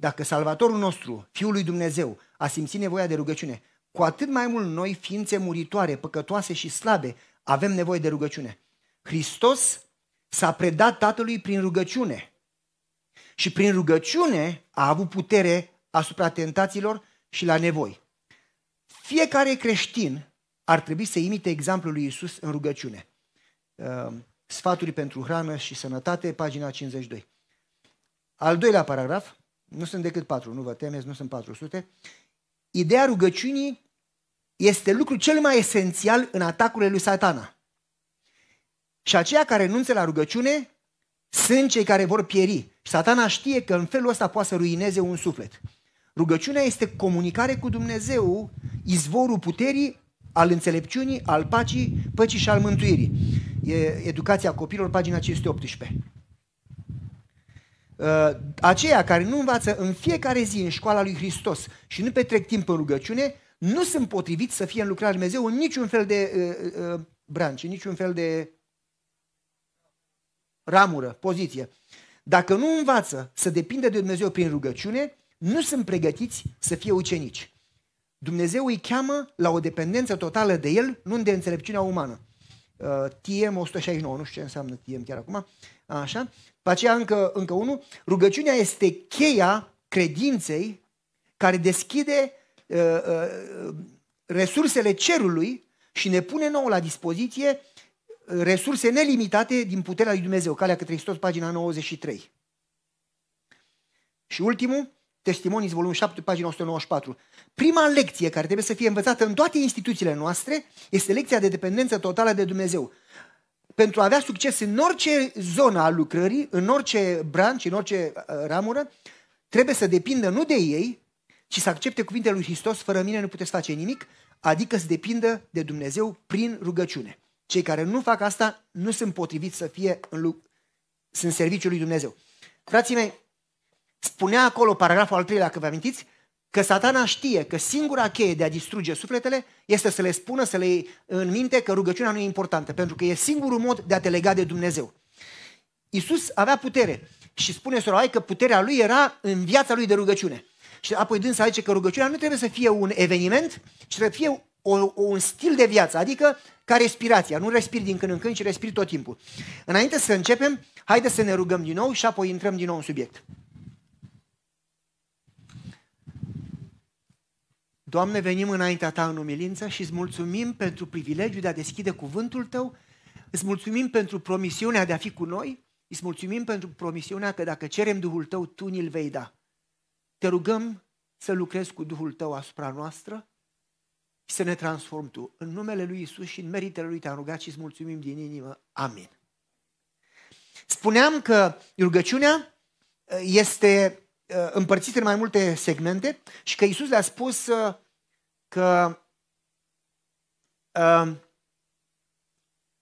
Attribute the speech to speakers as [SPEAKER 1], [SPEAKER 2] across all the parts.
[SPEAKER 1] dacă Salvatorul nostru, Fiul lui Dumnezeu, a simțit nevoia de rugăciune, cu atât mai mult noi, ființe muritoare, păcătoase și slabe, avem nevoie de rugăciune. Hristos s-a predat Tatălui prin rugăciune. Și prin rugăciune a avut putere asupra tentațiilor și la nevoi. Fiecare creștin ar trebui să imite exemplul lui Isus în rugăciune. Uh, sfaturi pentru hrană și sănătate, pagina 52. Al doilea paragraf, nu sunt decât patru, nu vă temeți, nu sunt 400. Ideea rugăciunii este lucrul cel mai esențial în atacurile lui satana. Și aceia care renunță la rugăciune sunt cei care vor pieri. Satana știe că în felul ăsta poate să ruineze un suflet. Rugăciunea este comunicare cu Dumnezeu, izvorul puterii, al înțelepciunii, al pacii, păcii și al mântuirii. E educația copilor, pagina 518. Uh, aceia care nu învață în fiecare zi în școala lui Hristos și nu petrec timp în rugăciune, nu sunt potriviți să fie în lucrarea lui Dumnezeu în niciun fel de uh, uh, branci, în niciun fel de ramură, poziție. Dacă nu învață să depinde de Dumnezeu prin rugăciune, nu sunt pregătiți să fie ucenici. Dumnezeu îi cheamă la o dependență totală de El, nu de înțelepciunea umană. Uh, TM 169, nu știu ce înseamnă TM chiar acum, așa. Pe aceea încă, încă unul, rugăciunea este cheia credinței care deschide uh, uh, resursele cerului și ne pune nouă la dispoziție uh, resurse nelimitate din puterea lui Dumnezeu. Calea către Hristos, pagina 93. Și ultimul, Testimonii, volumul 7, pagina 194. Prima lecție care trebuie să fie învățată în toate instituțiile noastre este lecția de dependență totală de Dumnezeu. Pentru a avea succes în orice zonă a lucrării, în orice branch, în orice uh, ramură, trebuie să depindă nu de ei, ci să accepte cuvintele lui Hristos, fără mine nu puteți face nimic, adică să depindă de Dumnezeu prin rugăciune. Cei care nu fac asta nu sunt potriviți să fie în, sunt serviciul lui Dumnezeu. Frații mei, spunea acolo, paragraful al treilea, că vă amintiți, că satana știe că singura cheie de a distruge sufletele este să le spună, să le în minte că rugăciunea nu e importantă, pentru că e singurul mod de a te lega de Dumnezeu. Iisus avea putere și spune Sorai că puterea lui era în viața lui de rugăciune. Și apoi dânsa zice că rugăciunea nu trebuie să fie un eveniment, ci trebuie să fie o, un stil de viață, adică ca respirația. Nu respiri din când în când, ci respiri tot timpul. Înainte să începem, haideți să ne rugăm din nou și apoi intrăm din nou în subiect. Doamne, venim înaintea Ta în umilință și îți mulțumim pentru privilegiul de a deschide cuvântul Tău, îți mulțumim pentru promisiunea de a fi cu noi, îți mulțumim pentru promisiunea că dacă cerem Duhul Tău, Tu ni-l vei da. Te rugăm să lucrezi cu Duhul Tău asupra noastră și să ne transform Tu. În numele Lui Isus și în meritele Lui Te-am rugat și îți mulțumim din inimă. Amin. Spuneam că rugăciunea uh, este Uh, împărțit în mai multe segmente și că Isus le-a spus uh, că uh,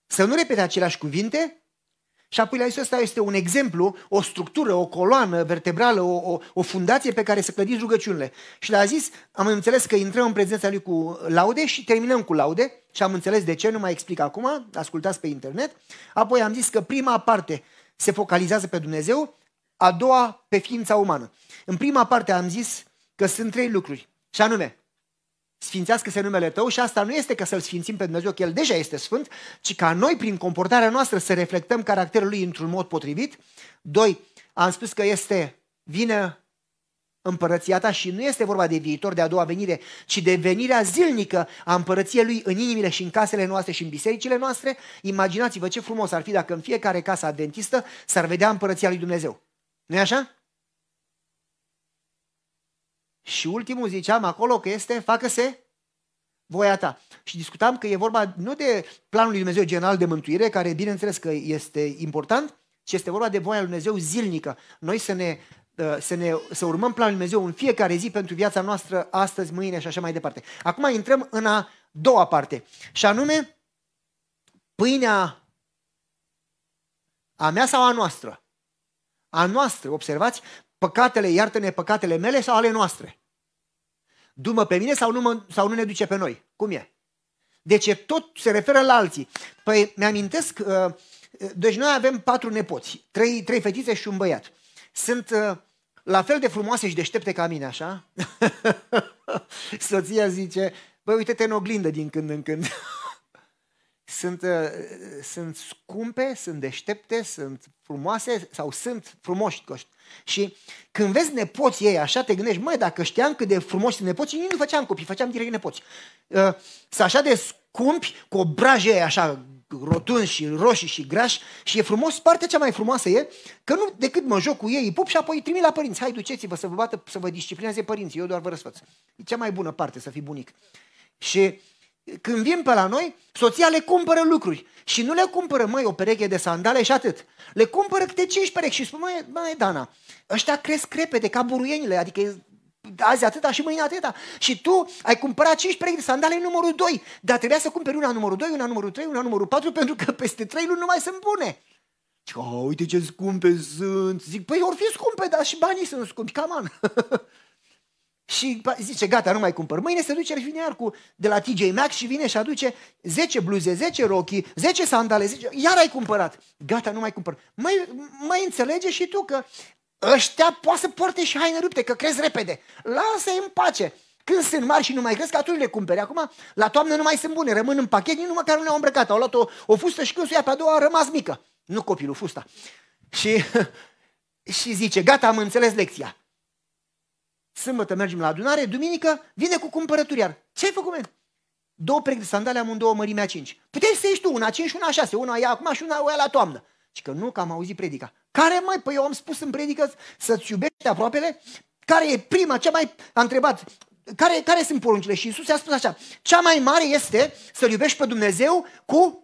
[SPEAKER 1] să nu repete aceleași cuvinte și apoi la Isus ăsta este un exemplu, o structură, o coloană vertebrală, o, o, o fundație pe care să clădiți rugăciunile. Și le-a zis, am înțeles că intrăm în prezența lui cu laude și terminăm cu laude și am înțeles de ce, nu mai explic acum, ascultați pe internet. Apoi am zis că prima parte se focalizează pe Dumnezeu, a doua pe ființa umană. În prima parte am zis că sunt trei lucruri, și anume, sfințească-se numele Tău și asta nu este ca să-L sfințim pe Dumnezeu, că El deja este sfânt, ci ca noi, prin comportarea noastră, să reflectăm caracterul Lui într-un mod potrivit. Doi, am spus că este vină împărăția ta și nu este vorba de viitor, de a doua venire, ci de venirea zilnică a împărăției lui în inimile și în casele noastre și în bisericile noastre. Imaginați-vă ce frumos ar fi dacă în fiecare casă adventistă s-ar vedea împărăția lui Dumnezeu nu e așa? Și ultimul ziceam acolo că este facă-se voia ta. Și discutam că e vorba nu de planul lui Dumnezeu general de mântuire, care bineînțeles că este important, ci este vorba de voia lui Dumnezeu zilnică. Noi să ne, uh, să, ne, să urmăm planul lui Dumnezeu în fiecare zi pentru viața noastră, astăzi, mâine și așa mai departe. Acum intrăm în a doua parte, și anume pâinea a mea sau a noastră a noastră. Observați, păcatele, iartă-ne păcatele mele sau ale noastre. Dumă pe mine sau nu, mă, sau nu ne duce pe noi. Cum e? Deci tot se referă la alții. Păi mi-amintesc, uh, uh, deci noi avem patru nepoți, trei, trei fetițe și un băiat. Sunt uh, la fel de frumoase și deștepte ca mine, așa? Soția zice, băi, uite-te în oglindă din când în când. sunt, uh, sunt scumpe, sunt deștepte, sunt frumoase sau sunt frumoși. Și când vezi nepoții ei așa, te gândești, măi, dacă știam cât de frumoși sunt nepoții, nici nu făceam copii, făceam direct nepoți. Uh, sunt așa de scumpi, cu obraje așa rotunzi și roșii și grași și e frumos, partea cea mai frumoasă e că nu decât mă joc cu ei, îi pup și apoi îi trimit la părinți. Hai, duceți-vă să vă bată, să vă disciplineze părinții, eu doar vă răsfăț. E cea mai bună parte să fii bunic. Și când vin pe la noi, soția le cumpără lucruri. Și nu le cumpără, măi, o pereche de sandale și atât. Le cumpără câte cinci perechi și spun, măi, măi, Dana, ăștia cresc repede ca buruienile, adică azi atâta și mâine atâta. Și tu ai cumpărat 5 perechi de sandale numărul 2, dar trebuia să cumperi una numărul 2, una numărul 3, una numărul 4, pentru că peste 3 luni nu mai sunt bune. Zic, oh, uite ce scumpe sunt. Zic, păi ori fi scumpe, dar și banii sunt scumpi, cam an. și zice, gata, nu mai cumpăr. Mâine se duce revine cu, de la TJ Maxx și vine și aduce 10 bluze, 10 rochii, 10 sandale, 10, iar ai cumpărat. Gata, nu mai cumpăr. Mai, mai înțelege și tu că ăștia poate să poarte și haine rupte, că crezi repede. Lasă-i în pace. Când sunt mari și nu mai cresc, atunci le cumperi. Acum, la toamnă nu mai sunt bune, rămân în pachet, nici nu măcar nu le-au îmbrăcat. Au luat o, o fustă și când se ia pe a doua a rămas mică. Nu copilul, fusta. Și, și zice, gata, am înțeles lecția. Sâmbătă mergem la adunare, duminică vine cu cumpărături iar. Ce ai făcut, men? Două perechi de sandale am în două mărimea cinci. Puteai să ieși tu, una cinci și una șase, una ia acum și una o ia la toamnă. Și că nu, că am auzit predica. Care mai? Păi eu am spus în predică să-ți iubești aproapele? Care e prima, cea mai... A întrebat, care, care sunt poruncile? Și Isus a spus așa, cea mai mare este să-L iubești pe Dumnezeu cu...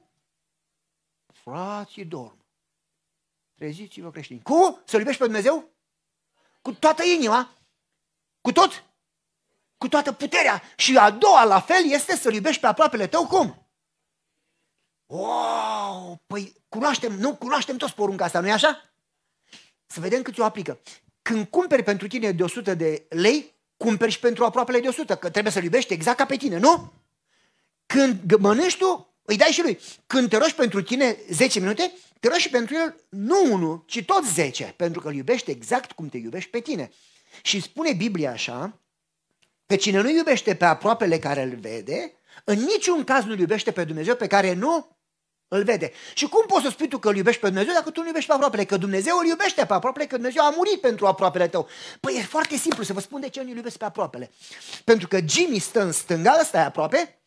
[SPEAKER 1] Frații dorm. Treziți-vă creștini. Cu? Să-L iubești pe Dumnezeu? Cu toată inima? Cu tot? Cu toată puterea. Și a doua, la fel, este să-L iubești pe aproapele tău cum? Wow! Păi cunoaștem, nu? Cunoaștem toți porunca asta, nu-i așa? Să vedem cât o aplică. Când cumperi pentru tine de 100 de lei, cumperi și pentru aproapele de 100, că trebuie să-l iubești exact ca pe tine, nu? Când mănânci tu, îi dai și lui. Când te rogi pentru tine 10 minute, te rogi și pentru el nu unul, ci tot 10, pentru că îl iubește exact cum te iubești pe tine. Și spune Biblia așa, că cine nu iubește pe aproapele care îl vede, în niciun caz nu iubește pe Dumnezeu pe care nu îl vede. Și cum poți să spui tu că îl iubești pe Dumnezeu dacă tu nu iubești pe aproapele? Că Dumnezeu îl iubește pe aproapele, că Dumnezeu a murit pentru aproapele tău. Păi e foarte simplu să vă spun de ce nu îl iubesc pe aproapele. Pentru că Jimmy stă în stânga, ăsta e aproape,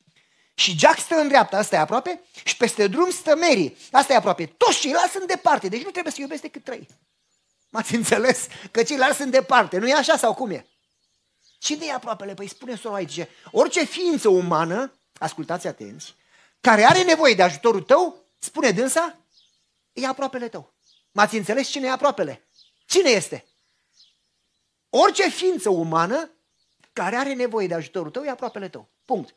[SPEAKER 1] și Jack stă în dreapta, asta e aproape, și peste drum stă Mary, asta e aproape. Toți ceilalți sunt departe, deci nu trebuie să iubesc decât trei. M-ați înțeles? Că ceilalți sunt departe, nu e așa sau cum e? Cine e aproapele? Păi spune sora aici, orice ființă umană, ascultați atenți, care are nevoie de ajutorul tău, spune dânsa, e aproapele tău. M-ați înțeles cine e aproapele? Cine este? Orice ființă umană care are nevoie de ajutorul tău e aproapele tău. Punct.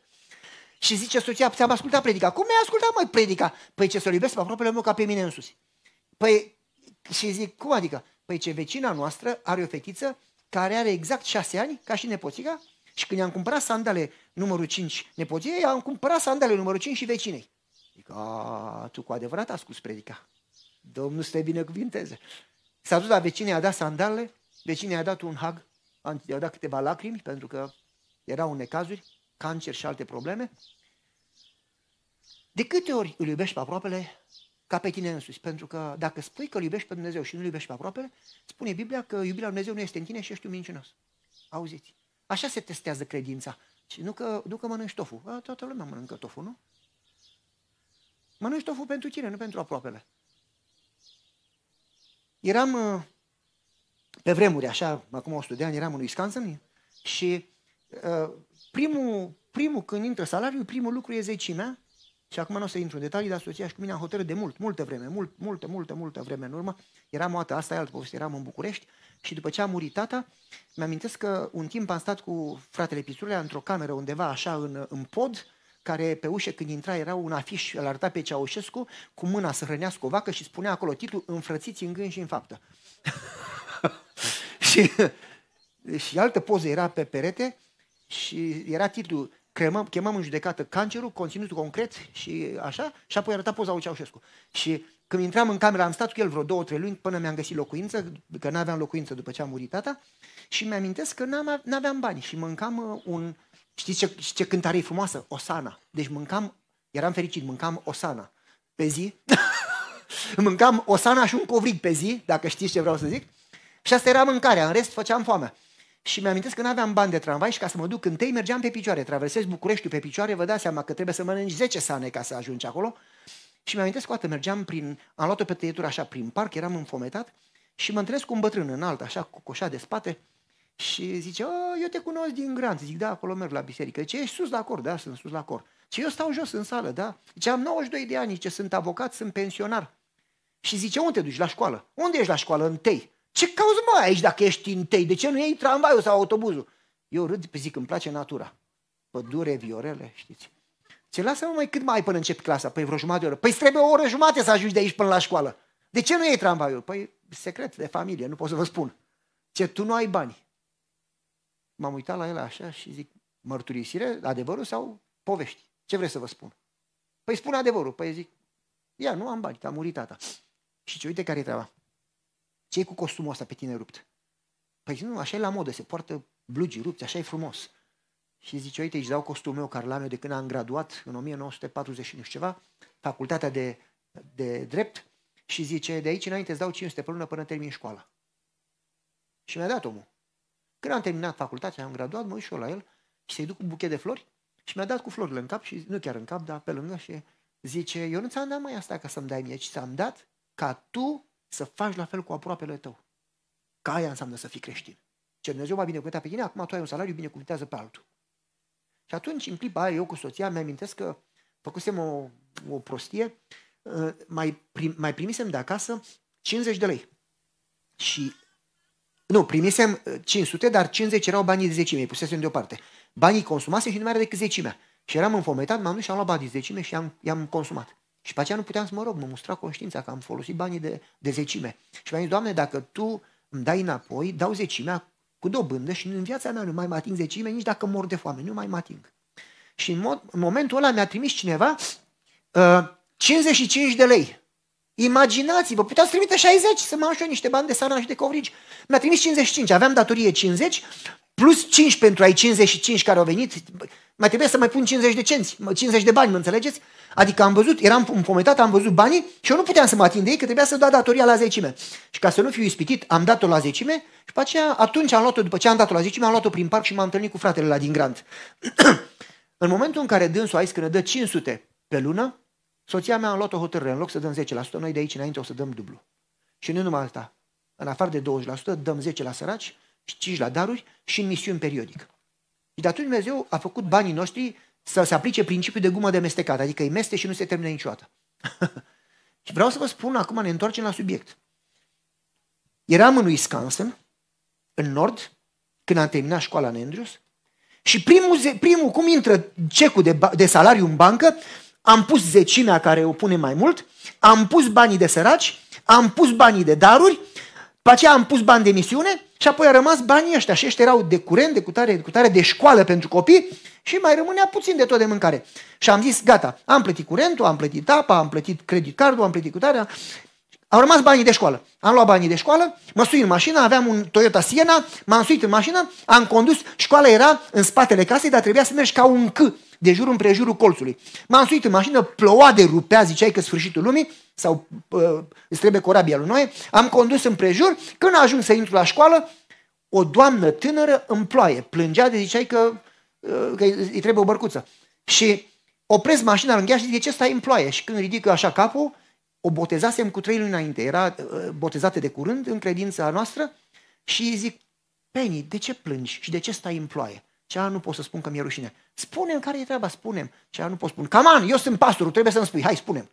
[SPEAKER 1] Și zice soția, ți-am ascultat predica. Cum mi-ai ascultat, mai predica? Păi ce să-l iubesc pe aproapele meu ca pe mine însuși. Păi, și zic, cum adică? Păi ce vecina noastră are o fetiță care are exact șase ani, ca și nepoțica, și când i-am cumpărat sandale numărul 5 nepoției, am cumpărat sandale numărul 5 și vecinei. Zic, a, tu cu adevărat ascult predica. Domnul să te binecuvinteze. S-a dus la vecinei, a dat sandalele, vecinei a dat un hag, i-a dat câteva lacrimi, pentru că erau necazuri, cancer și alte probleme. De câte ori îl iubești pe aproapele ca pe tine însuți? Pentru că dacă spui că îl iubești pe Dumnezeu și nu îl iubești pe aproapele, spune Biblia că iubirea lui Dumnezeu nu este în tine și ești un mincinos. Auziți? Așa se testează credința. Și nu că, nu că mănânci tofu. A, toată lumea mănâncă tofu, nu? Mănânci tofu pentru tine, nu pentru aproapele. Eram uh, pe vremuri, așa, acum 100 de ani, eram în Wisconsin și uh, primul, primul, când intră salariul, primul lucru e zecimea și acum nu o să intru în detalii, dar soția și cu mine am hotărât de mult, multă vreme, mult, multă, multă, multă vreme în urmă. Eram o dată, asta e altă poveste, eram în București și după ce a murit tata, mi-amintesc că un timp am stat cu fratele Pisurlea într-o cameră undeva așa în, în pod, care pe ușă când intra era un afiș, îl arăta pe Ceaușescu, cu mâna să hrănească o vacă și spunea acolo titlul Înfrățiți în gând și în faptă. și, și altă poză era pe perete și era titlul Cremăm, chemăm în judecată cancerul, conținutul concret și așa, și apoi arăta poza lui Ceaușescu. Și când intram în camera, am stat cu el vreo două, trei luni până mi-am găsit locuință, că n-aveam locuință după ce a murit tata. Și mi-amintesc că n-aveam bani și mâncam uh, un... Știți ce, ce cântare e frumoasă? Osana. Deci mâncam, eram fericit, mâncam Osana pe zi. mâncam Osana și un covrig pe zi, dacă știți ce vreau să zic. Și asta era mâncarea, în rest făceam foame. Și mi-amintesc că nu aveam bani de tramvai și ca să mă duc întâi mergeam pe picioare. Traversez Bucureștiul pe picioare, vă dați seama că trebuie să mănânci 10 sane ca să ajungi acolo. Și mi-amintesc că o dată mergeam prin, am luat o petăietură așa prin parc, eram înfometat și mă întâlnesc cu un bătrân înalt, așa, cu coșa de spate și zice, eu te cunosc din Grant. Zic, da, acolo merg la biserică. Ce ești sus la cor? Da, sunt sus la cor. Ce eu stau jos în sală, da? Zice, am 92 de ani, ce sunt avocat, sunt pensionar. Și zice, unde te duci? La școală. Unde ești la școală? Întâi. Ce cauți mă aici dacă ești întâi? De ce nu iei tramvaiul sau autobuzul? Eu râd pe zic, îmi place natura. Pădure, viorele, știți. Ce lasă-mă mai cât mai ai până încep clasa? Păi vreo jumătate de oră. Păi trebuie o oră jumate să ajungi de aici până la școală. De ce nu iei tramvaiul? Păi secret de familie, nu pot să vă spun. Ce, tu nu ai bani. M-am uitat la el așa și zic, mărturisire, adevărul sau povești? Ce vreți să vă spun? Păi spune adevărul. Păi zic, ia, nu am bani, a murit tata. Și ce, uite care e treaba. Ce e cu costumul ăsta pe tine rupt? Păi nu, așa e la modă, se poartă blugi rupți, așa e frumos. Și zice, uite, își dau costumul meu, care l-am eu de când am graduat în 1940 și nu știu ceva, facultatea de, de drept, și zice, de aici înainte îți dau 500 pe lună până termin școala. Și mi-a dat omul. Când am terminat facultatea, am graduat, mă uit și eu la el și să-i duc un buchet de flori și mi-a dat cu florile în cap și nu chiar în cap, dar pe lângă și zice, eu nu ți-am dat mai asta ca să-mi dai mie, ci ți-am dat ca tu să faci la fel cu aproapele tău. Ca aia înseamnă să fii creștin. Ce Dumnezeu m-a binecuvântat pe tine, acum tu ai un salariu, binecuvântează pe altul. Și atunci, în clipa aia, eu cu soția, mi-amintesc că făcusem o, o prostie, uh, mai, prim, mai primisem de acasă 50 de lei. Și nu, primisem 500, uh, dar 50 erau banii de zecime, îi pusesem deoparte. Banii consumase și nu mai era decât zecimea. Și eram înfometat, m-am dus și am luat banii de zecime și i-am, i-am consumat. Și pe aceea nu puteam să mă rog, mă mustra conștiința că am folosit banii de, de zecime. Și mi-am zis, Doamne, dacă Tu îmi dai înapoi, dau zecimea cu dobândă și în viața mea nu mai mă ating zecime, nici dacă mor de foame, nu mai mă ating. Și în, mod, în momentul ăla mi-a trimis cineva uh, 55 de lei. Imaginați-vă, puteați trimite 60 să mă eu niște bani de sarna și de covrigi. Mi-a trimis 55, aveam datorie 50, plus 5 pentru ai 55 care au venit, mai trebuie să mai pun 50 de cenți, 50 de bani, mă înțelegeți? Adică am văzut, eram înfometat, am văzut banii și eu nu puteam să mă ating de ei, că trebuia să dau datoria la zecime. Și ca să nu fiu ispitit, am dat-o la zecime și după aceea, atunci am luat-o, după ce am dat-o la zecime, am luat-o prin parc și m-am întâlnit cu fratele la din Grant. în momentul în care dânsul a zis că ne dă 500 pe lună, soția mea a luat o hotărâre, în loc să dăm 10%, noi de aici înainte o să dăm dublu. Și nu numai asta, în afară de 20%, dăm 10 la săraci, 5 la daruri și în misiuni periodic. Și de atunci Dumnezeu a făcut banii noștri să se aplice principiul de gumă de mestecat, adică îi meste și nu se termină niciodată. și vreau să vă spun, acum ne întoarcem la subiect. Eram în Wisconsin, în nord, când am terminat școala în Andrews, și primul, primul cum intră cecul de, de salariu în bancă, am pus zecimea care o pune mai mult, am pus banii de săraci, am pus banii de daruri, după aceea am pus bani de misiune și apoi a rămas banii ăștia. Și ăștia erau de curent, de cutare, de cutare, de școală pentru copii și mai rămânea puțin de tot de mâncare. Și am zis, gata, am plătit curentul, am plătit apa, am plătit credit cardul, am plătit cutarea. Au rămas banii de școală. Am luat banii de școală, mă sui în mașină, aveam un Toyota Siena, m-am suit în mașină, am condus, școala era în spatele casei, dar trebuia să mergi ca un C de jur împrejurul colțului. M-am suit în mașină, ploua de rupea, ziceai că sfârșitul lumii, sau uh, îți trebuie corabia lui Noe, am condus împrejur, când ajuns să intru la școală, o doamnă tânără în ploaie, plângea de ziceai că, uh, că îi trebuie o bărcuță. Și opresc mașina lângă ea și zice, ce stai în ploaie? Și când ridică așa capul, o botezasem cu trei luni înainte, era uh, botezată de curând în credința noastră și zic, Penny, de ce plângi și de ce stai în ploaie? Cea nu pot să spun că mi-e rușine. Spune-mi care e treaba, spune-mi. Cea nu pot spune. Caman, eu sunt pastorul, trebuie să-mi spui. Hai, spune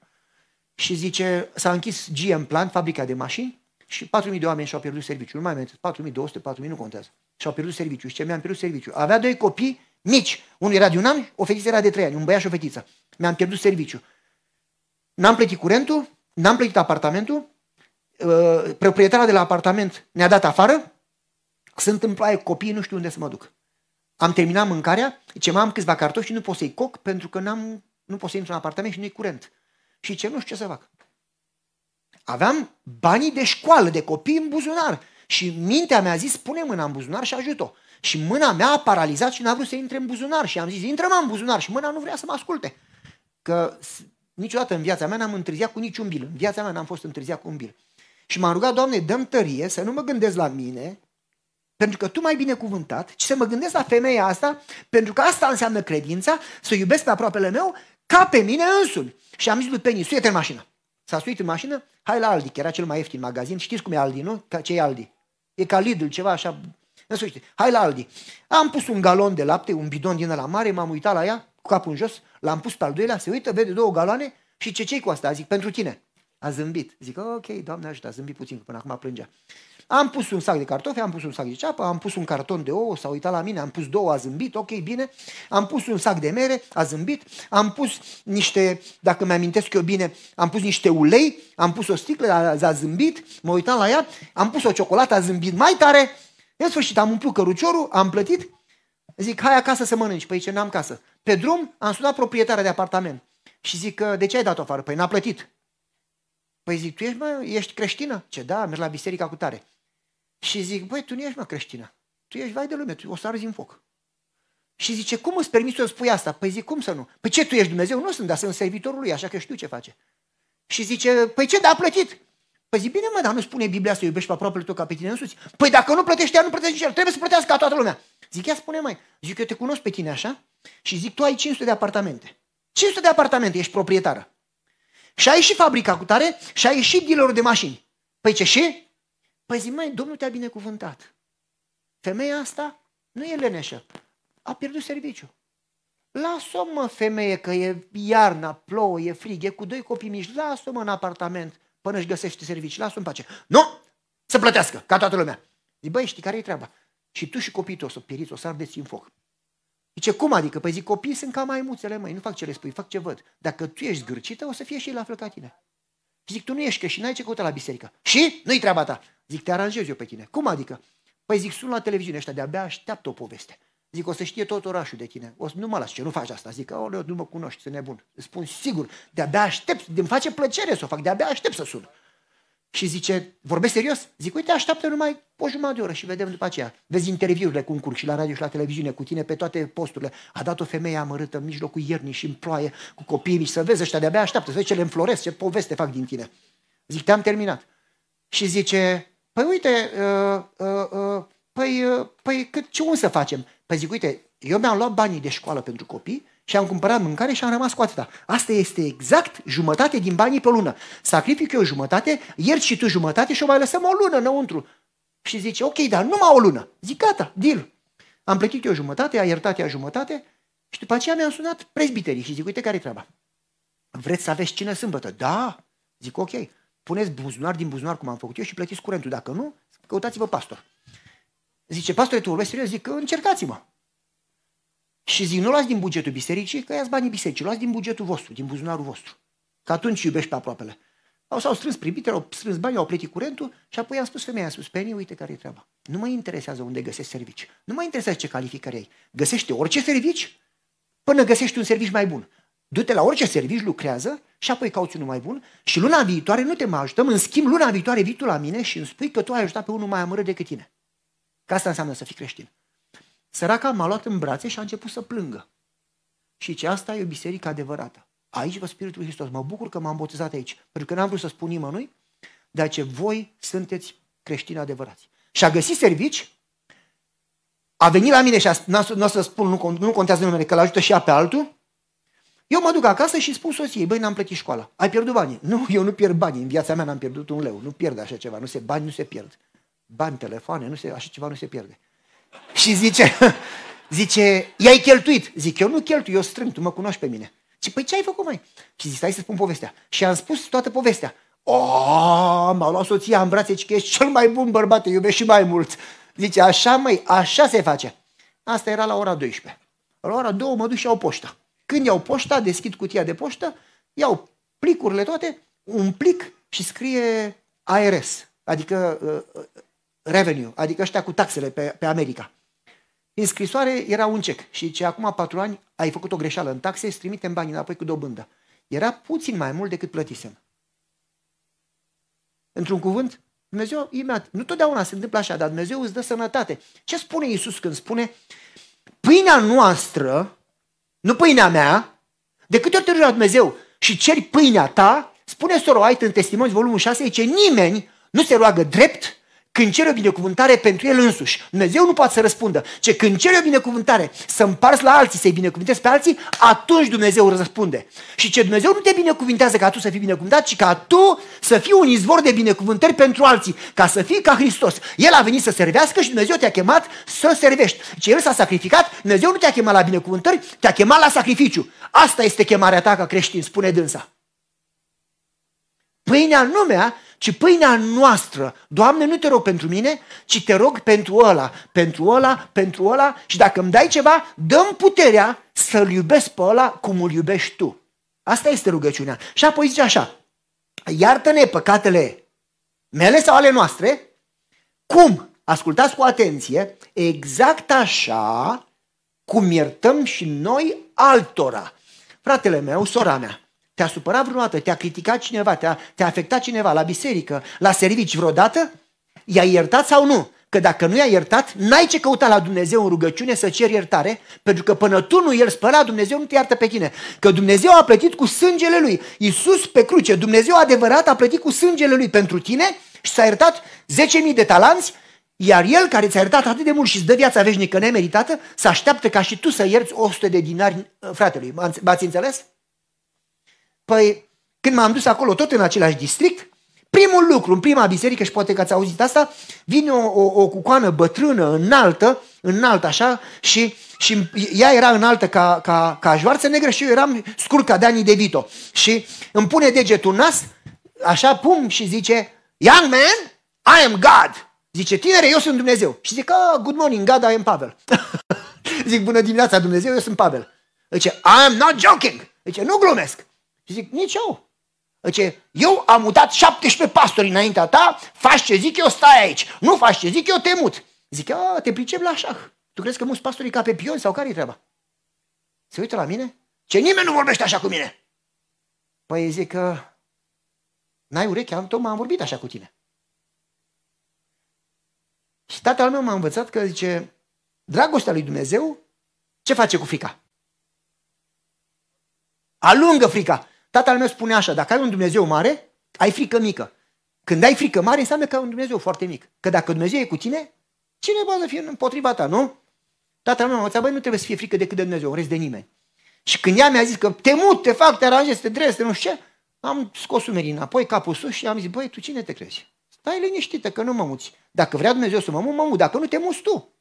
[SPEAKER 1] Și zice, s-a închis GM Plant, fabrica de mașini, și 4.000 de oameni și-au pierdut serviciul. Nu mai amintesc, 4.200, 4.000, nu contează. Și-au pierdut serviciul. Și ce mi-am pierdut serviciul? Avea doi copii mici. Unul era de un an, o fetiță era de trei ani, un băiat și o fetiță. Mi-am pierdut serviciul. N-am plătit curentul, n-am plătit apartamentul, uh, proprietara de la apartament ne-a dat afară, sunt în ploaie copiii, nu știu unde să mă duc. Am terminat mâncarea, ce mai am câțiva cartofi și nu pot să-i coc pentru că n-am, nu pot să intru în apartament și nu-i curent. Și ce nu știu ce să fac. Aveam banii de școală, de copii în buzunar. Și mintea mea a zis, pune mâna în buzunar și ajută-o. Și mâna mea a paralizat și n-a vrut să intre în buzunar. Și am zis, intră mă în buzunar. Și mâna nu vrea să mă asculte. Că niciodată în viața mea n-am întârziat cu niciun bil. În viața mea n-am fost întârziat cu un bil. Și m-am rugat, Doamne, dăm tărie să nu mă gândesc la mine, pentru că Tu mai binecuvântat, ci să mă gândesc la femeia asta, pentru că asta înseamnă credința, să iubesc pe aproapele meu ca pe mine însumi. Și am zis lui Penny, suie-te în mașină. S-a suit în mașină, hai la Aldi, că era cel mai ieftin magazin. Știți cum e Aldi, nu? Ca ce e Aldi? E ca Lidl, ceva așa. În sfârșit, hai la Aldi. Am pus un galon de lapte, un bidon din la mare, m-am uitat la ea, cu capul în jos, l-am pus pe al doilea, se uită, vede două galoane și ce ce cu asta? Zic, pentru tine. A zâmbit. Zic, ok, Doamne ajută, a zâmbit puțin, până acum plângea. Am pus un sac de cartofi, am pus un sac de ceapă, am pus un carton de ouă, s-a uitat la mine, am pus două, a zâmbit, ok, bine. Am pus un sac de mere, a zâmbit. Am pus niște, dacă mi-amintesc eu bine, am pus niște ulei, am pus o sticlă, a, a zâmbit, mă uitam la ea, am pus o ciocolată, a zâmbit mai tare. În sfârșit am umplut căruciorul, am plătit, zic, hai acasă să mănânci. Păi ce n-am casă. Pe drum am sunat proprietarea de apartament și zic, de ce ai dat-o afară? Păi n-a plătit. Păi zic, tu ești, mă, ești creștină? Ce da, merg la biserica cu tare. Și zic, băi, tu nu ești mă creștină. Tu ești vai de lume, tu o să arzi în foc. Și zice, cum îți permiți să spui asta? Păi zic, cum să nu? Păi ce, tu ești Dumnezeu? Nu sunt, dar sunt servitorul lui, așa că știu ce face. Și zice, păi ce, da, a plătit. Păi zic, bine mă, dar nu spune Biblia să iubești pe aproapele tău ca pe tine însuți? Păi dacă nu plătește ea, nu plătește el, trebuie să plătească ca toată lumea. Zic, ea spune mai, zic, eu te cunosc pe tine așa și zic, tu ai 500 de apartamente. 500 de apartamente, ești proprietară. Și ai și fabrica cu tare și ai și dealerul de mașini. Păi ce și? Păi zic, mai, Domnul te-a binecuvântat. Femeia asta nu e leneșă. A pierdut serviciu. Lasă-o, mă, femeie, că e iarna, plouă, e frig, e cu doi copii mici. Lasă-o, mă, în apartament până își găsește serviciu. Lasă-o în pace. Nu! Să plătească, ca toată lumea. Zic, băi, știi care e treaba? Și tu și copiii tău o să pieriți, o să ardeți în foc. Zice, cum adică? Păi zic, copiii sunt ca maimuțele, măi, nu fac ce le spui, fac ce văd. Dacă tu ești zgârcită, o să fie și la fel ca tine. Zic, tu nu ești creștin, n-ai ce căuta la biserică. Și? Nu-i treaba ta. Zic, te aranjez eu pe tine. Cum adică? Păi zic, sun la televiziune ăștia, de-abia așteaptă o poveste. Zic, o să știe tot orașul de tine. O să nu mă las, ce nu faci asta? Zic, o, nu mă cunoști, sunt nebun. Îți spun sigur, de-abia aștept, îmi face plăcere să o fac, de-abia aștept să sun. Și zice, vorbesc serios? Zic, uite, așteaptă numai o jumătate de oră și vedem după aceea. Vezi interviurile cum curg și la radio și la televiziune cu tine pe toate posturile. A dat o femeie amărâtă în mijlocul iernii și în ploaie cu copiii mici. Să vezi ăștia de-abia așteaptă, să vezi ce le înfloresc, ce poveste fac din tine. Zic, te-am terminat. Și zice, păi uite, uh, uh, uh, păi, uh, păi cât, ce un să facem? Păi zic, uite, eu mi-am luat banii de școală pentru copii și am cumpărat mâncare și am rămas cu atâta. Asta este exact jumătate din banii pe lună. Sacrific eu jumătate, ierți și tu jumătate și o mai lăsăm o lună înăuntru. Și zice, ok, dar numai o lună. Zic, gata, deal. Am plătit eu jumătate, a iertat ea jumătate și după aceea mi-am sunat prezbiterii și zic, uite care e treaba. Vreți să aveți cine sâmbătă? Da. Zic, ok puneți buzunar din buzunar cum am făcut eu și plătiți curentul. Dacă nu, căutați-vă pastor. Zice, pastore, tu vorbești serios? Zic, încercați-mă. Și zic, nu luați din bugetul bisericii, că iați banii bisericii, luați din bugetul vostru, din buzunarul vostru. Că atunci iubești pe aproapele. Au s-au strâns primitele, au strâns banii, au plătit curentul și apoi am spus femeia, am spus, Penny, uite care e treaba. Nu mă interesează unde găsești servici. Nu mă interesează ce calificări ai. Găsește orice servici până găsești un serviciu mai bun. Du-te la orice serviciu, lucrează și apoi cauți unul mai bun și luna viitoare nu te mai ajutăm, în schimb luna viitoare vii tu la mine și îmi spui că tu ai ajutat pe unul mai amărât decât tine. Că asta înseamnă să fii creștin. Săraca m-a luat în brațe și a început să plângă. Și ce asta e o biserică adevărată. Aici vă Spiritul Hristos. Mă bucur că m-am botezat aici. Pentru că n-am vrut să spun nimănui, dar ce voi sunteți creștini adevărați. Și a găsit servici, a venit la mine și a, nu o să spun, nu, nu contează numele, că l ajută și ea pe altul, eu mă duc acasă și spun soției, băi, n-am plătit școala. Ai pierdut bani? Nu, eu nu pierd bani. În viața mea n-am pierdut un leu. Nu pierd așa ceva. Nu se, bani nu se pierd. Bani, telefoane, nu se, așa ceva nu se pierde. Și zice, zice, i-ai cheltuit. Zic, eu nu cheltui, eu strâng, tu mă cunoști pe mine. Și păi ce ai făcut, mai? Și zic, stai să spun povestea. Și am spus toată povestea. Oh, m-a luat soția în brațe, că ești cel mai bun bărbat, te iubești și mai mult. Zice, așa măi, așa se face. Asta era la ora 12. La ora 2 mă duc și iau poșta. Când iau poșta, deschid cutia de poștă, iau plicurile toate, un plic și scrie ARS, adică uh, uh, revenue, adică ăștia cu taxele pe, pe America. În scrisoare era un cec și ce acum patru ani ai făcut o greșeală în taxe, îți trimitem banii înapoi cu dobândă. Era puțin mai mult decât plătisem. într-un cuvânt? Dumnezeu, imediat, nu totdeauna se întâmplă așa, dar Dumnezeu îți dă sănătate. Ce spune Iisus când spune, pâinea noastră, nu pâinea mea, de câte ori te la Dumnezeu și ceri pâinea ta, spune Soroait în Testimoni, volumul 6, zice, nimeni nu se roagă drept când cere o binecuvântare pentru el însuși. Dumnezeu nu poate să răspundă. Ce când cere o binecuvântare să împarți la alții, să-i binecuvântezi pe alții, atunci Dumnezeu răspunde. Și ce Dumnezeu nu te binecuvintează ca tu să fii binecuvântat, ci ca tu să fii un izvor de binecuvântări pentru alții, ca să fii ca Hristos. El a venit să servească și Dumnezeu te-a chemat să servești. Ce El s-a sacrificat, Dumnezeu nu te-a chemat la binecuvântări, te-a chemat la sacrificiu. Asta este chemarea ta ca creștin, spune dânsa. Pâinea nu mea, ci pâinea noastră. Doamne, nu te rog pentru mine, ci te rog pentru ăla, pentru ăla, pentru ăla și dacă îmi dai ceva, dăm puterea să-l iubesc pe ăla cum îl iubești tu. Asta este rugăciunea. Și apoi zice așa, iartă-ne păcatele mele sau ale noastre, cum? Ascultați cu atenție, exact așa cum iertăm și noi altora. Fratele meu, sora mea, te-a supărat vreodată? Te-a criticat cineva? Te-a, te afectat cineva la biserică, la servici vreodată? I-a iertat sau nu? Că dacă nu i-a iertat, n-ai ce căuta la Dumnezeu în rugăciune să ceri iertare, pentru că până tu nu el spăla, Dumnezeu nu te iartă pe tine. Că Dumnezeu a plătit cu sângele lui. Iisus pe cruce, Dumnezeu adevărat a plătit cu sângele lui pentru tine și s-a iertat 10.000 de talanți, iar el care ți-a iertat atât de mult și îți dă viața veșnică nemeritată, să așteaptă ca și tu să ierți 100 de dinari fratelui. M-ați înțeles? Păi, când m-am dus acolo, tot în același district, primul lucru, în prima biserică, și poate că ați auzit asta, vine o, o, o cucoană bătrână, înaltă, înaltă așa, și, și ea era înaltă ca, ca, ca joarță negră și eu eram scurt ca Dani De Vito. Și îmi pune degetul în nas, așa, pum, și zice, Young man, I am God. Zice, tinere, eu sunt Dumnezeu. Și zic, oh, good morning, God, I am Pavel. zic, bună dimineața, Dumnezeu, eu sunt Pavel. Zice, I am not joking. Zice, nu glumesc. Și zic, nici eu. Zice, eu am mutat 17 pastori înaintea ta, faci ce zic eu, stai aici. Nu faci ce zic eu, te mut. Zic, a, te pricep la așa. Tu crezi că mulți pastorii ca pe pion sau care-i treaba? Se uită la mine? Ce nimeni nu vorbește așa cu mine. Păi zic că n-ai ureche, am tot m-am vorbit așa cu tine. Și tatăl meu m-a învățat că zice, dragostea lui Dumnezeu, ce face cu frica? Alungă frica. Tatăl meu spune așa, dacă ai un Dumnezeu mare, ai frică mică. Când ai frică mare, înseamnă că ai un Dumnezeu foarte mic. Că dacă Dumnezeu e cu tine, cine poate să fie împotriva ta, nu? Tatăl meu m-a învățat, băi, nu trebuie să fie frică decât de Dumnezeu, rest de nimeni. Și când ea mi-a zis că te mut, te fac, te aranjezi, te drezi, te nu știu ce, am scos umerii înapoi, capul sus și am zis, băi, tu cine te crezi? Stai liniștită că nu mă muți. Dacă vrea Dumnezeu să mă mut, mă mut. Dacă nu te muți tu.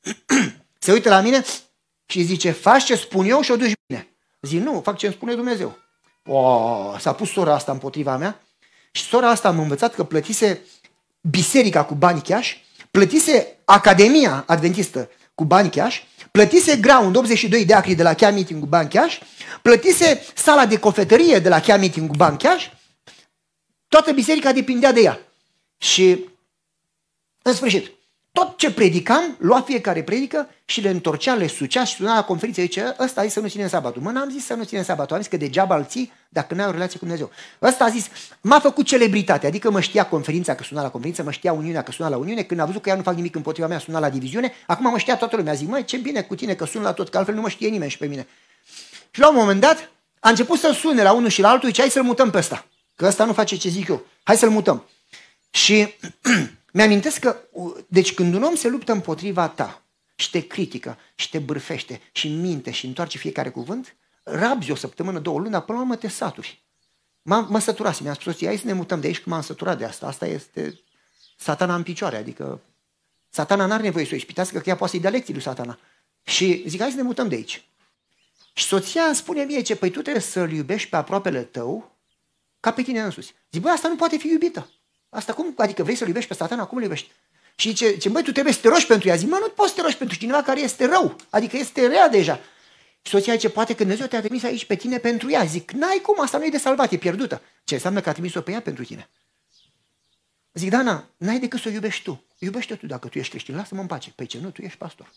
[SPEAKER 1] Se uită la mine și zice, faci ce spun eu și o duci bine. Zic, nu, fac ce îmi spune Dumnezeu. O, s-a pus sora asta împotriva mea și sora asta am învățat că plătise biserica cu bani cash, plătise Academia Adventistă cu bani cash, plătise Ground 82 de acri de la Chia Meeting cu bani cash, plătise sala de cofetărie de la Chia Meeting cu bani cash, toată biserica depindea de ea. Și, în sfârșit, tot ce predicam, lua fiecare predică și le întorcea, le sucea și suna la conferință. Zice, ăsta a zis să nu ținem sabatul. Mă, n-am zis să nu ținem sabatul. Am zis că degeaba îl ții dacă n-ai o relație cu Dumnezeu. Ăsta a zis, m-a făcut celebritate. Adică mă știa conferința că suna la conferință, mă știa Uniunea că suna la Uniune. Când a văzut că ea nu fac nimic împotriva mea, suna la diviziune. Acum mă știa toată lumea. Zic, măi, ce bine cu tine că sun la tot, că altfel nu mă știe nimeni și pe mine. Și la un moment dat a început să sune la unul și la altul, zice, hai să-l mutăm pe ăsta. Că ăsta nu face ce zic eu. Hai să-l mutăm. Și Mi-amintesc că, deci când un om se luptă împotriva ta și te critică și te bârfește și minte și întoarce fiecare cuvânt, rabzi o săptămână, două luni, dar până la urmă te saturi. M- mă săturase, mi-a spus, hai să ne mutăm de aici, că m-am săturat de asta. Asta este satana în picioare, adică satana n-are nevoie să o ispitească, că ea poate să-i dea lecții lui satana. Și zic, hai să ne mutăm de aici. Și soția îmi spune mie ce, păi tu trebuie să-l iubești pe aproapele tău ca pe tine însuți. Zic, băi, asta nu poate fi iubită. Asta cum? Adică vrei să-l iubești pe satana? Cum îl iubești? Și ce, ce băi, tu trebuie să te rogi pentru ea. Zic, mă, nu poți să te rogi pentru cineva care este rău. Adică este rea deja. Și soția zice, poate că Dumnezeu te-a trimis aici pe tine pentru ea. Zic, n-ai cum, asta nu e de salvat, e pierdută. Ce înseamnă că a trimis-o pe ea pentru tine? Zic, Dana, n-ai decât să o iubești tu. Iubește tu dacă tu ești creștin, lasă-mă în pace. Păi ce nu, tu ești pastor.